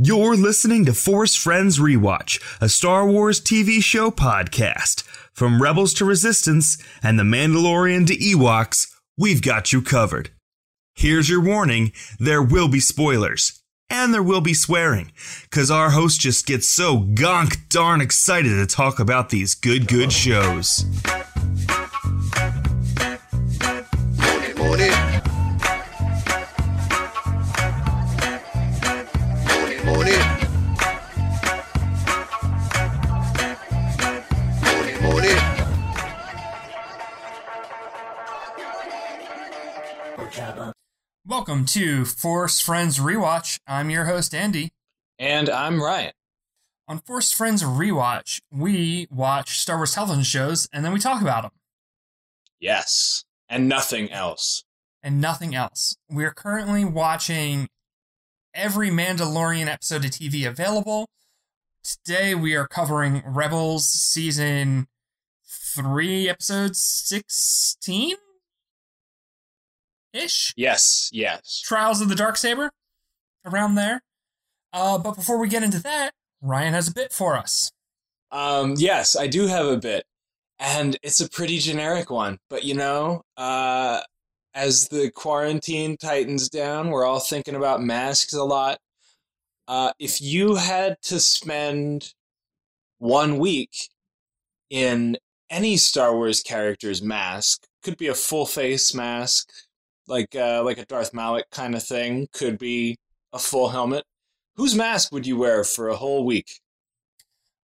You're listening to Force Friends Rewatch, a Star Wars TV show podcast. From Rebels to Resistance and The Mandalorian to Ewoks, we've got you covered. Here's your warning there will be spoilers. And there will be swearing, because our host just gets so gonk darn excited to talk about these good, good shows. Welcome to Force Friends Rewatch. I'm your host, Andy. And I'm Ryan. On Force Friends Rewatch, we watch Star Wars television shows and then we talk about them Yes. And nothing else. and nothing else. We're currently watching every Mandalorian episode of TV available. Today we are covering Rebels season 3, episode 16 ish. Yes, yes. Trials of the Dark Saber, around there. Uh, but before we get into that, Ryan has a bit for us. Um, yes, I do have a bit. And it's a pretty generic one. But you know, uh, as the quarantine tightens down, we're all thinking about masks a lot. Uh, if you had to spend one week in any Star Wars character's mask, could be a full face mask, like uh, like a Darth Malak kind of thing, could be a full helmet. Whose mask would you wear for a whole week?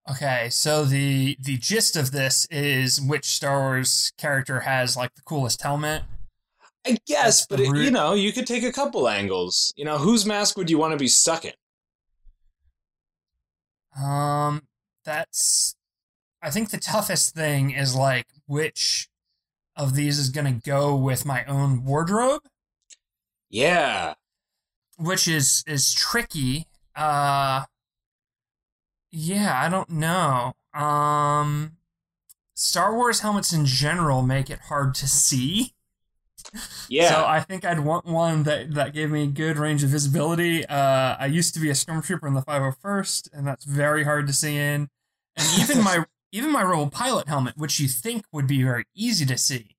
Okay, so the the gist of this is which Star Wars character has like the coolest helmet. I guess, That's but it, you know, you could take a couple angles. You know, whose mask would you want to be stuck in? Um, that's I think the toughest thing is like which of these is gonna go with my own wardrobe, Yeah, which is is tricky. Uh, yeah, I don't know. Um, Star Wars helmets in general make it hard to see. yeah. So I think I'd want one that, that gave me good range of visibility. Uh, I used to be a stormtrooper in the 501st, and that's very hard to see in. And even my even my rebel pilot helmet, which you think would be very easy to see,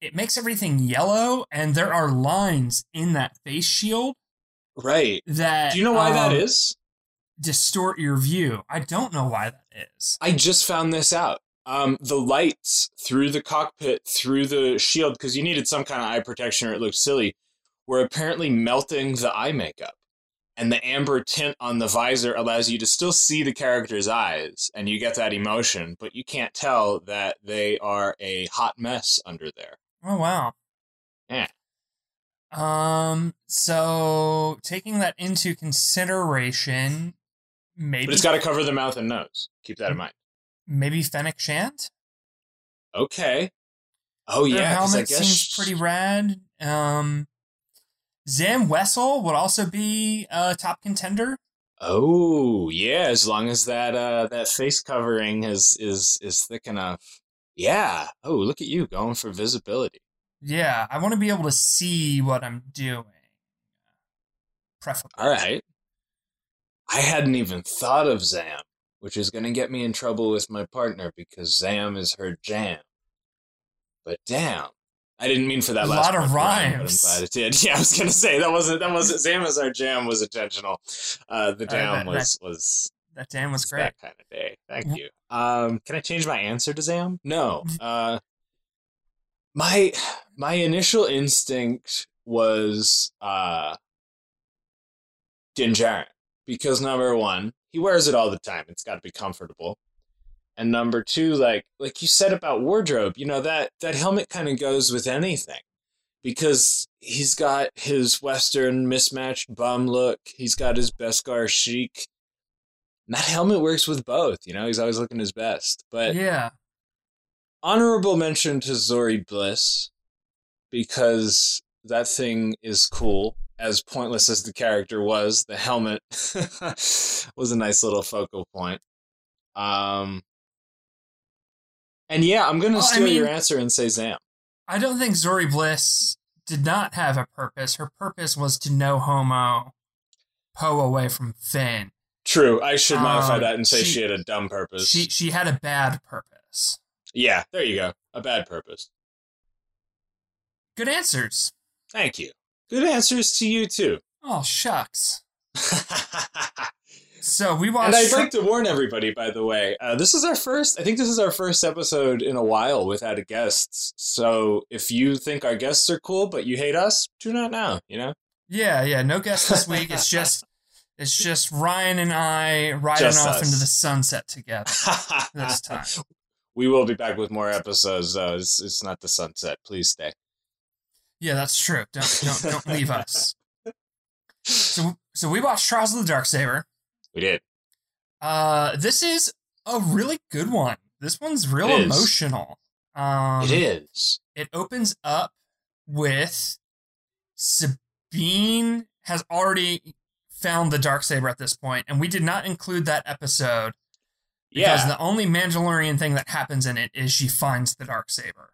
it makes everything yellow, and there are lines in that face shield right. that Do you know why that um, is? distort your view. I don't know why that is. I just found this out. Um, the lights through the cockpit, through the shield, because you needed some kind of eye protection or it looked silly, were apparently melting the eye makeup. And the amber tint on the visor allows you to still see the character's eyes, and you get that emotion, but you can't tell that they are a hot mess under there. Oh wow. Yeah. Um. So taking that into consideration, maybe But it's got to cover the mouth and nose. Keep that in mind. maybe Fennec Shand. Okay. Oh yeah. yeah, 'cause I helmet guess seems pretty rad. Um, Zam Wesell would also be a top contender. Oh yeah, as long as that uh that face covering is is is thick enough. Yeah. Oh, look at you going for visibility. Yeah, I want to be able to see what I'm doing. Preferably. All right. I hadn't even thought of Zam, which is going to get me in trouble with my partner because Zam is her jam. But damn, I didn't mean for that A last lot of rhymes. But I'm glad it did. Yeah, I was going to say that wasn't that wasn't our jam was intentional. Uh, the Uh, jam that- was was That jam was It's great. That kind of day. Thank Mhm. you. Um, can I change my answer to Zam? No. Uh, my my initial instinct was uh, Din Djarin because number one, he wears it all the time. It's got to be comfortable. And number two, like like you said about wardrobe, you know that that helmet kind of goes with anything because he's got his Western mismatched bum look. He's got his Beskar chic. And that helmet works with both. You know, he's always looking his best. But yeah. honorable mention to Zorii Bliss because that thing is cool. As pointless as the character was, the helmet was a nice little focal point. Um, and yeah, I'm gonna Well, I steal your answer and say Zam. I don't think Zorii Bliss did not have a purpose. Her purpose was to no homo Poe away from Finn. True. I should modify Um, that and say she- she, had a dumb purpose. She she had a bad purpose. yeah, there you go. A bad purpose. Good answers. Thank you. Good answers to you too. Oh shucks. and So we watched. And I'd like to warn everybody, by the way, uh, this is our first. I think this is our first episode in a while without a guest. So if you think our guests are cool but you hate us, tune out now. You know. yeah, yeah. No guest this week. It's just it's just Ryan and I riding Just off us. into the sunset together this time. We will be back with more episodes. Though it's, it's not the sunset. Please stay. Yeah, that's true. Don't don't don't leave us. So so we watched Trials of the Dark Saber. We did. Uh, this is a really good one. This one's real It emotional. Um, it is. It opens up with Sabine has already found the dark saber at this point, and we did not include that episode because Yeah. the only Mandalorian thing that happens in it is she finds the dark saber.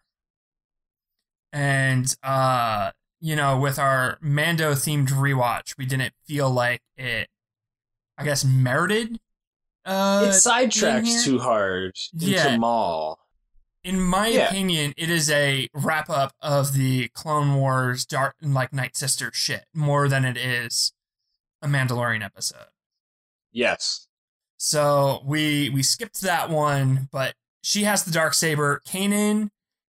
And uh, you know, with our Mando themed rewatch, we didn't feel like it. I guess merited. Uh, it sidetracks too hard into Yeah. Maul. in my Yeah. opinion, it is a wrap up of the Clone Wars Dark like Night Sister shit more than it is a Mandalorian episode. Yes. So we we skipped that one, but she has the dark saber. Kanan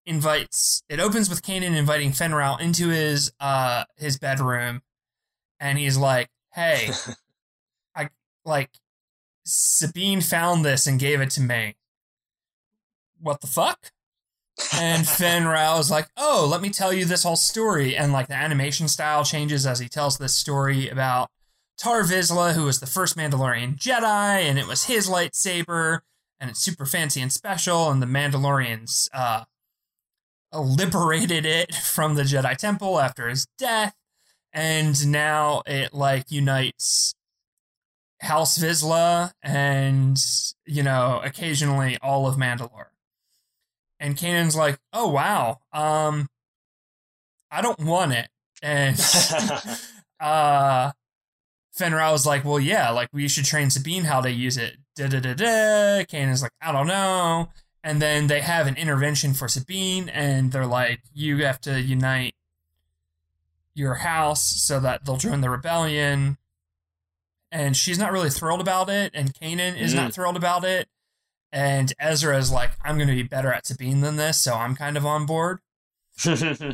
invites. It opens with Kanan inviting Fenn Rau into his uh his bedroom, and he's like, "Hey, like Sabine found this and gave it to me. What the fuck?" And Fenn Rau is like, "Oh, let me tell you this whole story." And like the animation style changes as he tells this story about Tar Vizsla, who was the first Mandalorian Jedi, and it was his lightsaber, and it's super fancy and special, and the Mandalorians uh, liberated it from the Jedi Temple after his death, and now it like unites House Vizsla and you know occasionally all of Mandalore. And Kanan's like, "Oh wow, um, I don't want it," and uh Fenn Rau was like, well, yeah, like we should train Sabine how to use it. Da da da da. Kanan's like, I don't know. And then they have an intervention for Sabine, and they're like, you have to unite your house so that they'll join the rebellion. And she's not really thrilled about it, and Kanan is not thrilled about it. And Ezra is like, I'm going to be better at Sabine than this, so I'm kind of on board.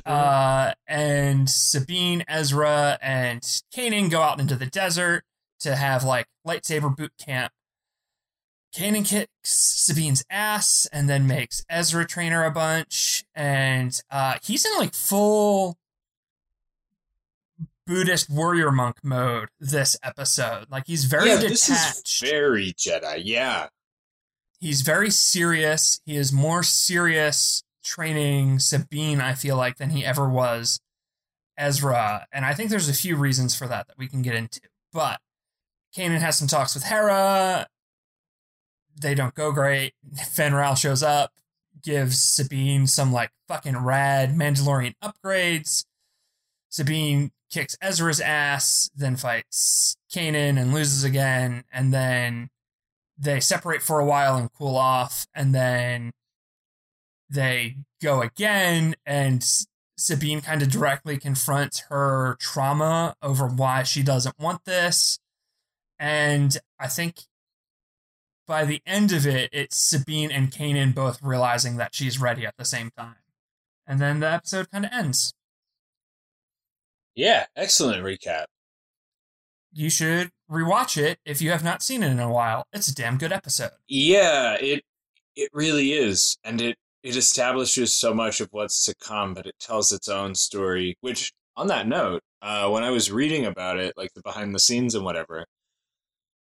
Uh, and Sabine, Ezra, and Kanan go out into the desert to have like lightsaber boot camp. Kanan kicks Sabine's ass and then makes Ezra train her a bunch. And uh, he's in like full Buddhist warrior monk mode this episode. Like he's very yeah, detached. this is very Jedi. Yeah. he's very serious. He is more serious training Sabine, I feel like, than he ever was Ezra. And I think there's a few reasons for that that we can get into. But Kanan has some talks with Hera. They don't go great. Fenn Rau shows up, gives Sabine some like fucking rad Mandalorian upgrades. Sabine kicks Ezra's ass, then fights Kanan and loses again, and then they separate for a while and cool off, and then they go again, and Sabine kind of directly confronts her trauma over why she doesn't want this. And I think by the end of it, it's Sabine and Kanan both realizing that she's ready at the same time. And then the episode kind of ends. Yeah. Excellent recap. You should rewatch it if you have not seen it in a while. It's a damn good episode. Yeah, it it really is, and it it establishes so much of what's to come, but it tells its own story. Which, on that note, uh, when I was reading about it, like the behind the scenes and whatever,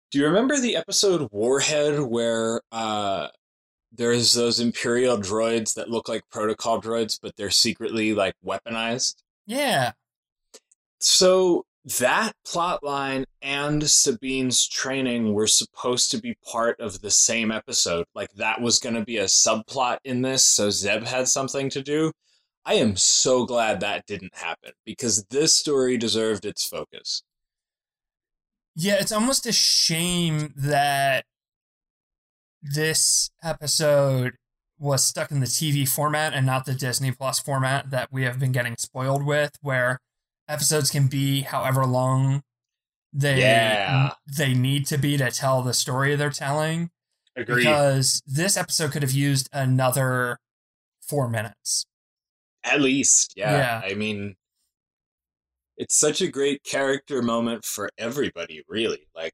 do you remember the episode Warhead where uh, there's those Imperial droids that look like protocol droids, but they're secretly like weaponized? Yeah. So that plot line and Sabine's training were supposed to be part of the same episode. Like that was going to be a subplot in this, so Zeb had something to do. I am so glad that didn't happen because this story deserved its focus. Yeah, it's almost a shame that this episode was stuck in the TV format and not the Disney Plus format that we have been getting spoiled with, where episodes can be however long they Yeah. they need to be to tell the story they're telling. Agreed. Because this episode could have used another four minutes. At least, yeah. Yeah. I mean, it's such a great character moment for everybody, really. Like,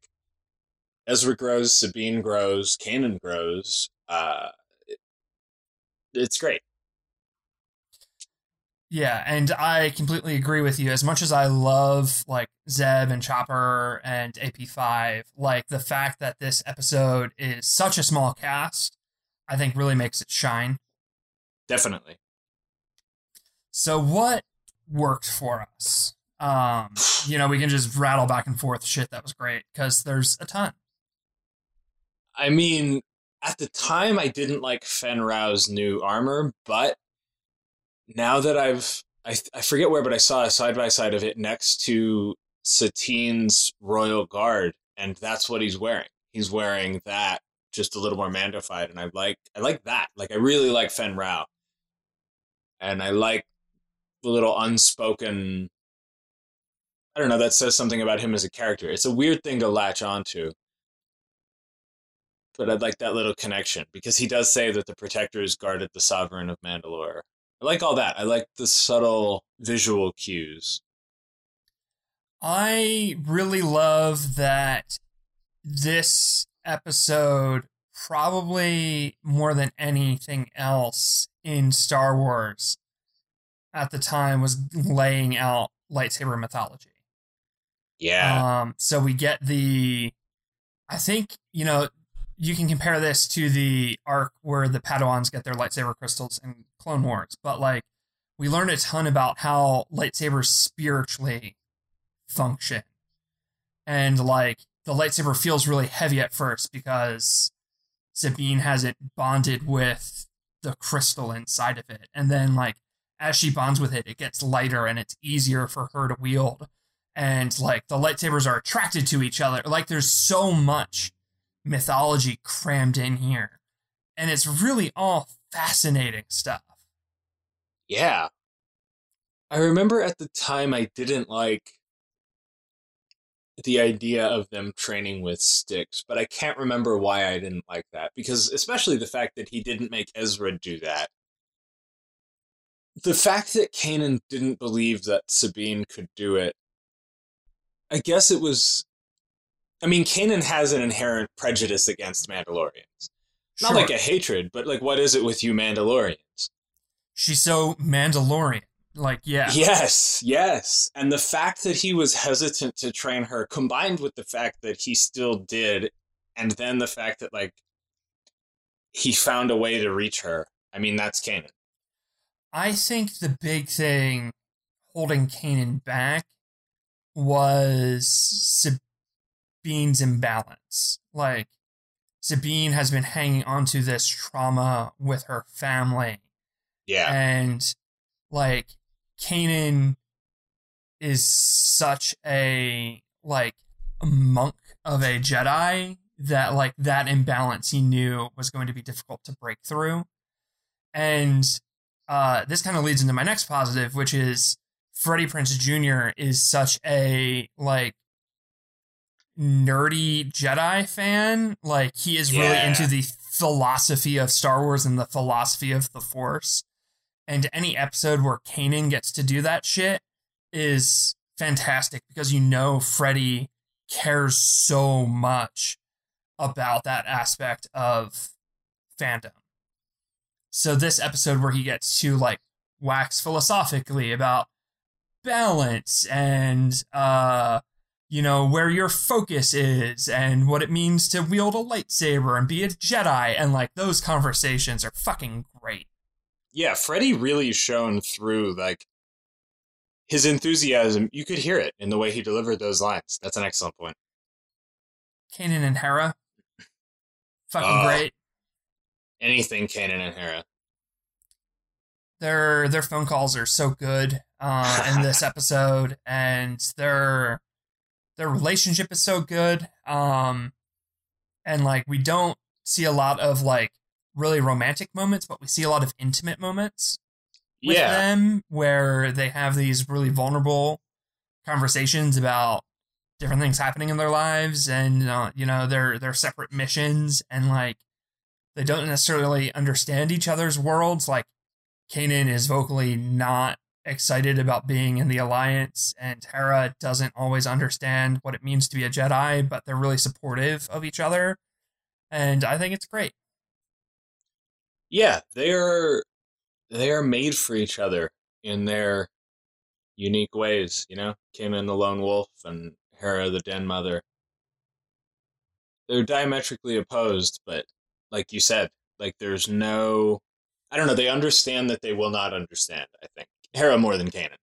Ezra grows, Sabine grows, Kanan grows. Uh, it- it's great. Yeah, and I completely agree with you. As much as I love like Zeb and Chopper and AP5, like the fact that this episode is such a small cast, I think really makes it shine. Definitely. So what worked for us? Um, you know, we can just rattle back and forth shit that was great because there's a ton. I mean, at the time, I didn't like Fenn Rau's new armor, but now that I've, I, I forget where, but I saw a side by side of it next to Satine's Royal Guard, and that's what he's wearing. He's wearing that just a little more mandified, and I like, I like that. Like, I really like Fenn Rau, and I like the little unspoken. I don't know. That says something about him as a character. It's a weird thing to latch onto but I'd like that little connection because he does say that the protectors guarded the sovereign of Mandalore. I like all that. I like the subtle visual cues. I really love that this episode, probably more than anything else in Star Wars at the time, was laying out lightsaber mythology. Yeah. Um, so we get the, I think, you know, you can compare this to the arc where the Padawans get their lightsaber crystals in Clone Wars, but like we learn a ton about how lightsabers spiritually function. And like the lightsaber feels really heavy at first because Sabine has it bonded with the crystal inside of it. And then like as she bonds with it, it gets lighter and it's easier for her to wield. And like the lightsabers are attracted to each other. Like there's so much mythology crammed in here. And it's really all fascinating stuff. yeah. I remember at the time I didn't like the idea of them training with sticks, but I can't remember why I didn't like that because especially the fact that he didn't make Ezra do that. The fact that Kanan didn't believe that Sabine could do it I guess it was. I mean, Kanan has an inherent prejudice against Mandalorians. Not Sure. like a hatred, but like, what is it with you Mandalorians? She's so Mandalorian. Like, yeah. Yes, yes. And the fact that he was hesitant to train her, combined with the fact that he still did, and then the fact that, like, he found a way to reach her. I mean, that's Kanan. I think the big thing holding Kanan back was Sabine's imbalance. Like, Sabine has been hanging onto this trauma with her family. Yeah. And, like, Kanan is such a, like, a monk of a Jedi that, like, that imbalance he knew was going to be difficult to break through. And uh, this kind of leads into my next positive, which is Freddie Prinze Jr. is such a like nerdy Jedi fan. Like he is really Yeah. into the philosophy of Star Wars and the philosophy of the Force. And any episode where Kanan gets to do that shit is fantastic because you know Freddie cares so much about that aspect of fandom. So this episode where he gets to like wax philosophically about balance and uh you know where your focus is and what it means to wield a lightsaber and be a Jedi and like those conversations are fucking great. Yeah, Freddie really shone through, like, his enthusiasm. You could hear it in the way he delivered those lines. That's an excellent point. Kanan and Hera fucking Oh. great. Anything Kanan and Hera. their their phone calls are so good uh, in this episode, and their their relationship is so good. Um, and like we don't see a lot of like really romantic moments, but we see a lot of intimate moments with yeah. them where they have these really vulnerable conversations about different things happening in their lives and uh, you know their their separate missions and like they don't necessarily understand each other's worlds like Kanan is vocally not excited about being in the alliance and Hera doesn't always understand what it means to be a Jedi but they're really supportive of each other and I think it's great Yeah, they are they are made for each other in their unique ways, you know? Kanan the lone wolf and Hera the den mother. They're diametrically opposed, but like you said, like there's no I don't know, they understand that they will not understand, I think. Hera more than Kanan.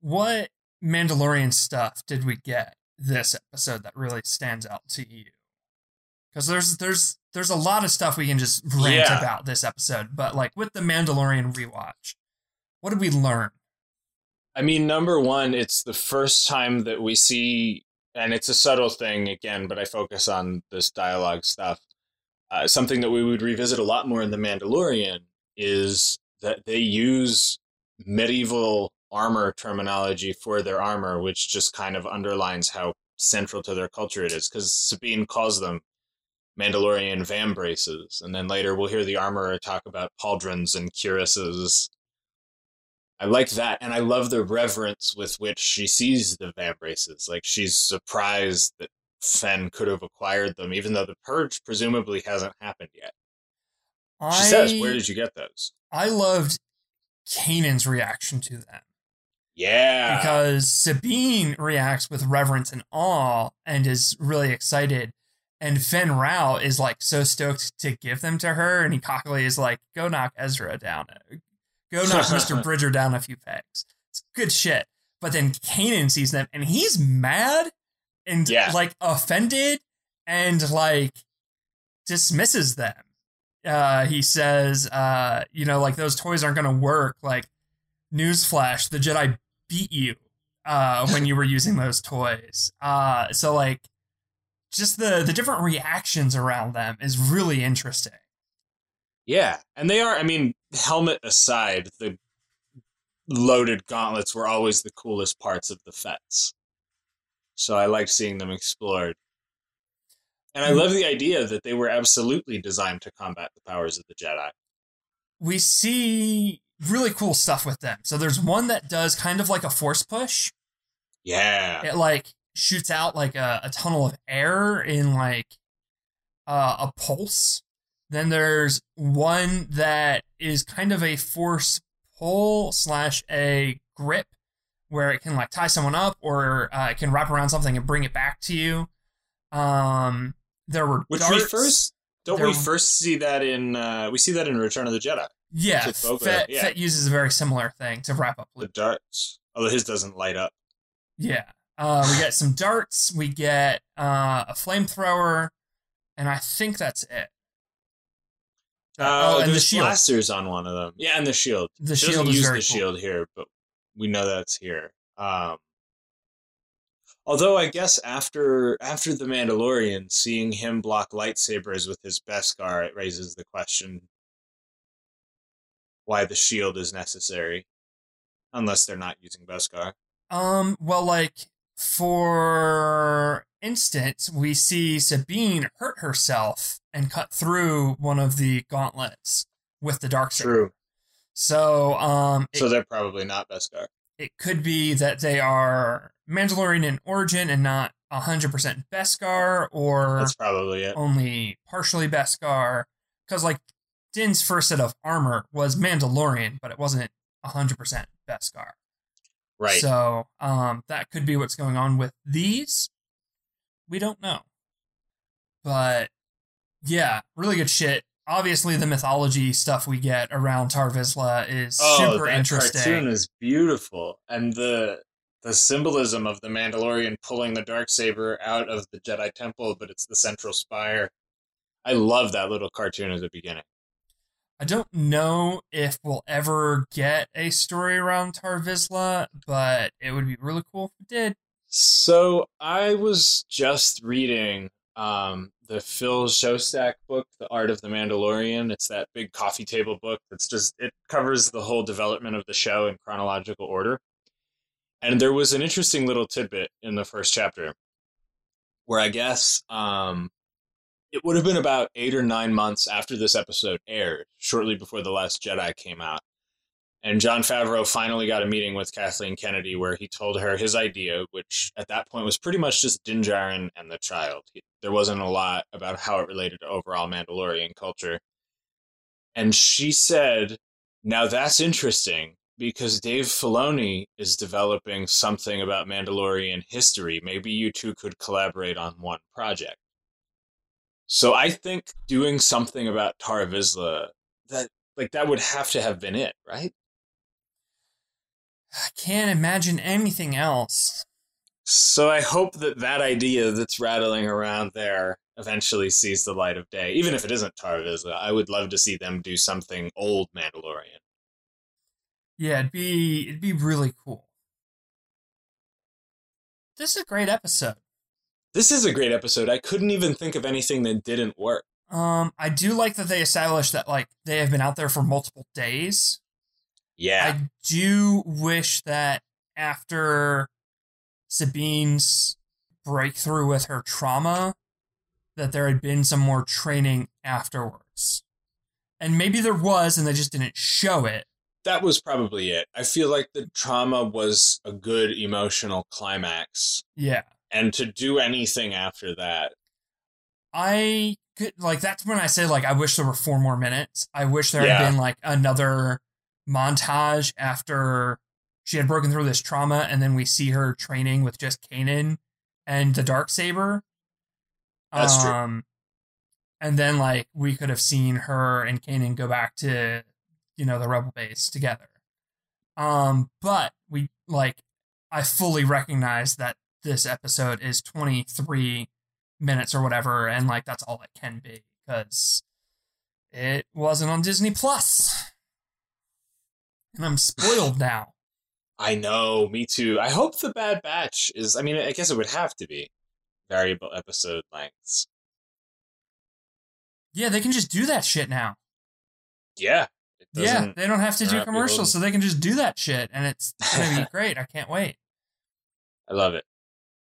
what Mandalorian stuff did we get this episode that really stands out to you? Because there's there's there's a lot of stuff we can just rant Yeah. about this episode, but like with the Mandalorian rewatch, what did we learn? I mean, number one, it's the first time that we see, and it's a subtle thing again, but I focus on this dialogue stuff. Uh, something that we would revisit a lot more in The Mandalorian is that they use medieval armor terminology for their armor, which just kind of underlines how central to their culture it is. Because Sabine calls them Mandalorian vambraces, and then later we'll hear the armorer talk about pauldrons and cuirasses. I like that, and I love the reverence with which she sees the vambraces. Like she's surprised that Fenn could have acquired them, even though the purge presumably hasn't happened yet. She says, "Where did you get those?" I loved Kanan's reaction to them Yeah, because Sabine reacts with reverence and awe and is really excited. And Fenn Rau is like so stoked to give them to her, and he cockily is like, "Go knock Ezra down, uh, go knock Mister Bridger down a few pegs." It's good shit. But then Kanan sees them, and he's mad and Yeah. like offended, and like dismisses them. Uh, he says, uh, "You know, like those toys aren't going to work." Like, newsflash: the Jedi beat you uh, when you were using those toys. Uh, so like just the the different reactions around them is really interesting. yeah, and they are. I mean, helmet aside, the loaded gauntlets were always the coolest parts of the Fetts. So I liked seeing them explored. And I love the idea that they were absolutely designed to combat the powers of the Jedi. We see really cool stuff with them. So there's one that does kind of like a force push. Yeah. It like shoots out like a, a tunnel of air in like uh, a pulse. Then there's one that is kind of a force pull slash a grip where it can like tie someone up or uh, it can wrap around something and bring it back to you. Um, there were Which darts. we first don't we There- first see that in uh we see that in Return of the Jedi. yeah, Fett, yeah. Fett uses a very similar thing to wrap up The darts. Although his doesn't light up. Yeah. Uh, we get some darts. We get uh, a flamethrower, and I think that's it. Uh, oh, and the shield. blasters on one of them. Yeah, and the shield. The She shield doesn't is use very the cool. shield here, but we know that's here. Um, although I guess after after the Mandalorian, seeing him block lightsabers with his Beskar, it raises the question why the shield is necessary, unless they're not using Beskar. Um. Well, like for instance, we see Sabine hurt herself and cut through one of the gauntlets with the dark saber. True. So, um, it, So they're probably not Beskar. It could be that they are Mandalorian in origin and not hundred percent Beskar, or That's probably it. only partially Beskar. Because like Din's first set of armor was Mandalorian, but it wasn't hundred percent Beskar. Right. So um, that could be what's going on with these. We don't know. But yeah, really good shit. Obviously, the mythology stuff we get around Tar Vizsla is oh, super that interesting. cartoon is beautiful, and the the symbolism of the Mandalorian pulling the dark saber out of the Jedi Temple, but it's the central spire. I love that little cartoon at the beginning. I don't know if we'll ever get a story around Tar Vizsla, but it would be really cool if we did. So I was just reading um, the Phil Szostak book, The Art of the Mandalorian. It's that big coffee table book that's just it covers the whole development of the show in chronological order. And there was an interesting little tidbit in the first chapter where I guess um, it would have been about eight or nine months after this episode aired, shortly before The Last Jedi came out. And Jon Favreau finally got a meeting with Kathleen Kennedy where he told her his idea, which at that point was pretty much just Din and the child. There wasn't a lot about how it related to overall Mandalorian culture. And she said, Now that's interesting because Dave Filoni is developing something about Mandalorian history. Maybe you two could collaborate on one project. So I think doing something about Tar Vizsla, that like that would have to have been it, right? I can't imagine anything else. So I hope that that idea that's rattling around there eventually sees the light of day. Even if it isn't Tar Vizsla, I would love to see them do something old Mandalorian. Yeah, it'd be it'd be really cool. This is a great episode. This is a great episode. I couldn't even think of anything that didn't work. Um, I do like that they established that like they have been out there for multiple days. Yeah. I do wish that after Sabine's breakthrough with her trauma, that there had been some more training afterwards. And maybe there was, and they just didn't show it. that was probably it. I feel like the trauma was a good emotional climax. Yeah. And to do anything after that, I could, like, that's when I say, like, I wish there were four more minutes. I wish there Yeah. had been, like, another montage after she had broken through this trauma, and then we see her training with just Kanan and the Dark Saber. That's true. um, And then, like, we could have seen her and Kanan go back to, you know, the Rebel base together. Um, but we, like, I fully recognize that this episode is 23 minutes or whatever, and, like, that's all it can be because it wasn't on Disney And I'm spoiled now. I know, me too. I hope the Bad Batch is, I mean, I guess it would have to be variable episode lengths. Yeah, they can just do that shit now. Yeah. Yeah, they don't have to do commercials, so they can just do that shit, and it's gonna be great. I can't wait. I love it.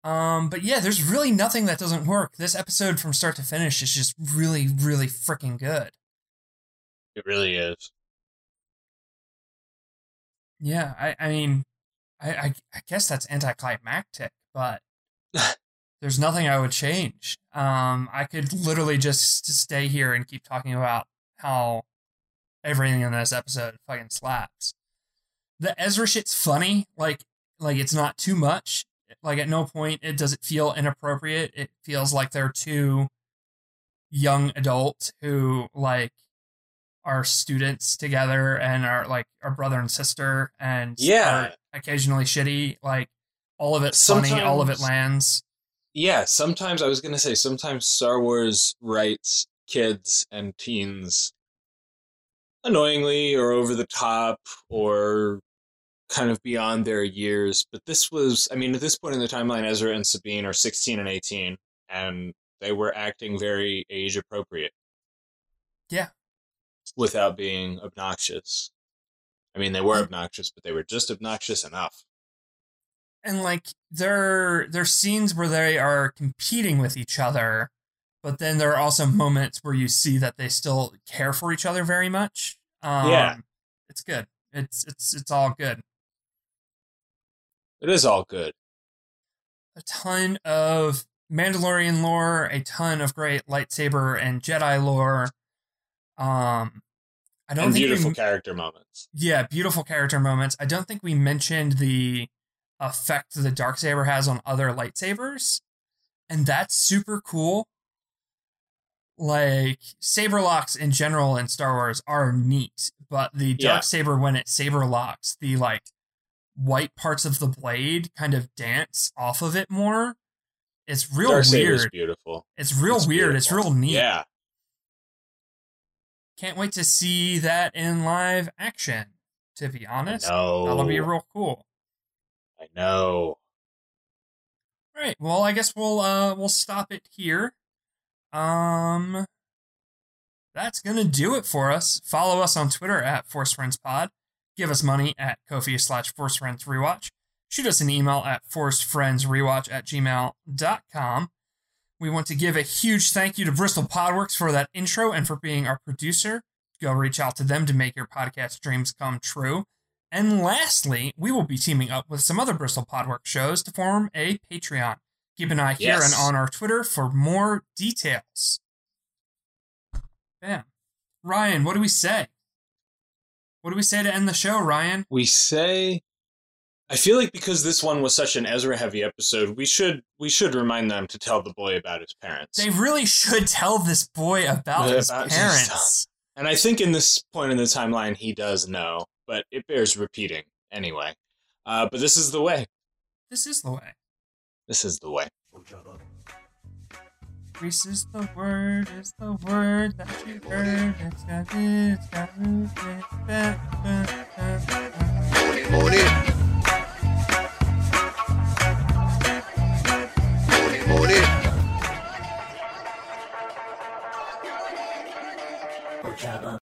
Um, but yeah, there's really nothing that doesn't work. This episode from start to finish is just really, really freaking good. It really is. Yeah, I, I mean, I, I, I guess that's anticlimactic, but there's nothing I would change. Um, I could literally just stay here and keep talking about how everything in this episode fucking slaps. The Ezra shit's funny, like, like it's not too much. Like at no point it does it feel inappropriate. It feels like they're two young adults who like are students together and our like our brother and sister and Yeah. are occasionally shitty. Like all of it's funny, all of it lands. Yeah, sometimes I was to say, sometimes Star Wars writes kids and teens annoyingly or over the top or kind of beyond their years. But this was, I mean, at this point in the timeline, Ezra and Sabine are 16 and 18, and they were acting very age appropriate. Yeah. Without being obnoxious. I mean, they were obnoxious, but they were just obnoxious enough. and like there there's scenes where they are competing with each other but then there are also moments where you see that they still care for each other very much um Yeah. it's good it's it's it's all good It is all good. a ton of mandalorian lore a ton of great lightsaber and jedi lore um i don't And think beautiful we, character moments. yeah beautiful character moments i don't think we mentioned the effect the dark saber has on other lightsabers and that's super cool like saber locks in general in star wars are neat but the dark Yeah. saber when it saber locks the like white parts of the blade kind of dance off of it more it's real weird beautiful. it's real It's weird it's real neat Yeah. Can't wait to see that in live action. To be honest, that'll be real cool. I know. All right. Well, I guess we'll uh we'll stop it here. Um that's gonna do it for us. Follow us on Twitter at Force Friends Pod. Give us money at Kofi slash Force Friends Rewatch. Shoot us an email at forcefriendsrewatch at gmail.com. We want to give a huge thank you to Bristol Podworks for that intro and for being our producer. Go reach out to them to make your podcast dreams come true. And lastly, we will be teaming up with some other Bristol Podworks shows to form a Patreon. Keep an eye here and on our Twitter for more details. Bam. Ryan, what do we say? What do we say to end the show, Ryan? We say. I feel like because this one was such an Ezra heavy episode, we should we should remind them to tell the boy about his parents. They really should tell this boy about Yeah, his about his parents. And I think in this point in the timeline, he does know, but it bears repeating anyway. Uh, but this is the way. This is the way. This is the way. Grease is the word, is the word that you heard. It's got, it's got, it's got,